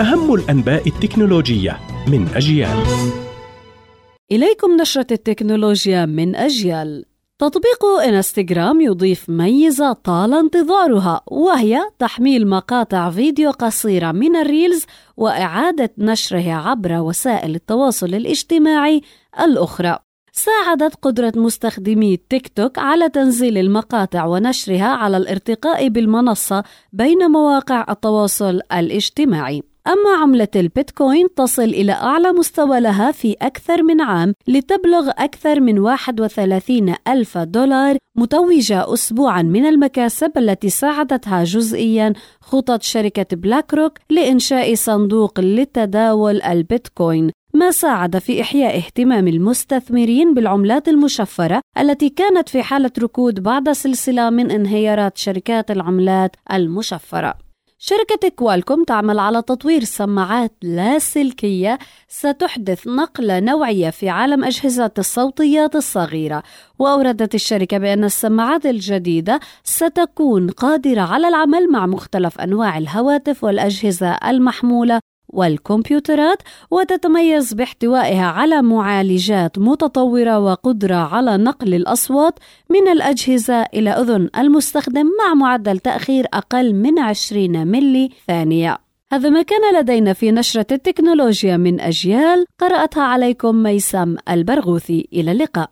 أهم الأنباء التكنولوجية من أجيال إليكم نشرة التكنولوجيا من أجيال تطبيق إنستغرام يضيف ميزة طال انتظارها وهي تحميل مقاطع فيديو قصيرة من الريلز وإعادة نشرها عبر وسائل التواصل الاجتماعي الأخرى. ساعدت قدرة مستخدمي تيك توك على تنزيل المقاطع ونشرها على الارتقاء بالمنصة بين مواقع التواصل الاجتماعي. أما عملة البيتكوين تصل إلى أعلى مستوى لها في أكثر من عام لتبلغ أكثر من 31 ألف دولار متوجة أسبوعا من المكاسب التي ساعدتها جزئيا خطط شركة بلاك روك لإنشاء صندوق لتداول البيتكوين ما ساعد في إحياء اهتمام المستثمرين بالعملات المشفرة التي كانت في حالة ركود بعد سلسلة من انهيارات شركات العملات المشفرة. شركة كوالكوم تعمل على تطوير سماعات لاسلكية ستحدث نقلة نوعية في عالم أجهزة الصوتيات الصغيرة. وأوردت الشركة بأن السماعات الجديدة ستكون قادرة على العمل مع مختلف أنواع الهواتف والأجهزة المحمولة. والكمبيوترات وتتميز باحتوائها على معالجات متطورة وقدرة على نقل الأصوات من الأجهزة إلى أذن. المستخدم مع معدل تأخير أقل من 20 ملي ثانية. هذا ما كان لدينا في نشرة التكنولوجيا من أجيال. قرأتها عليكم ميسم البرغوثي. إلى اللقاء.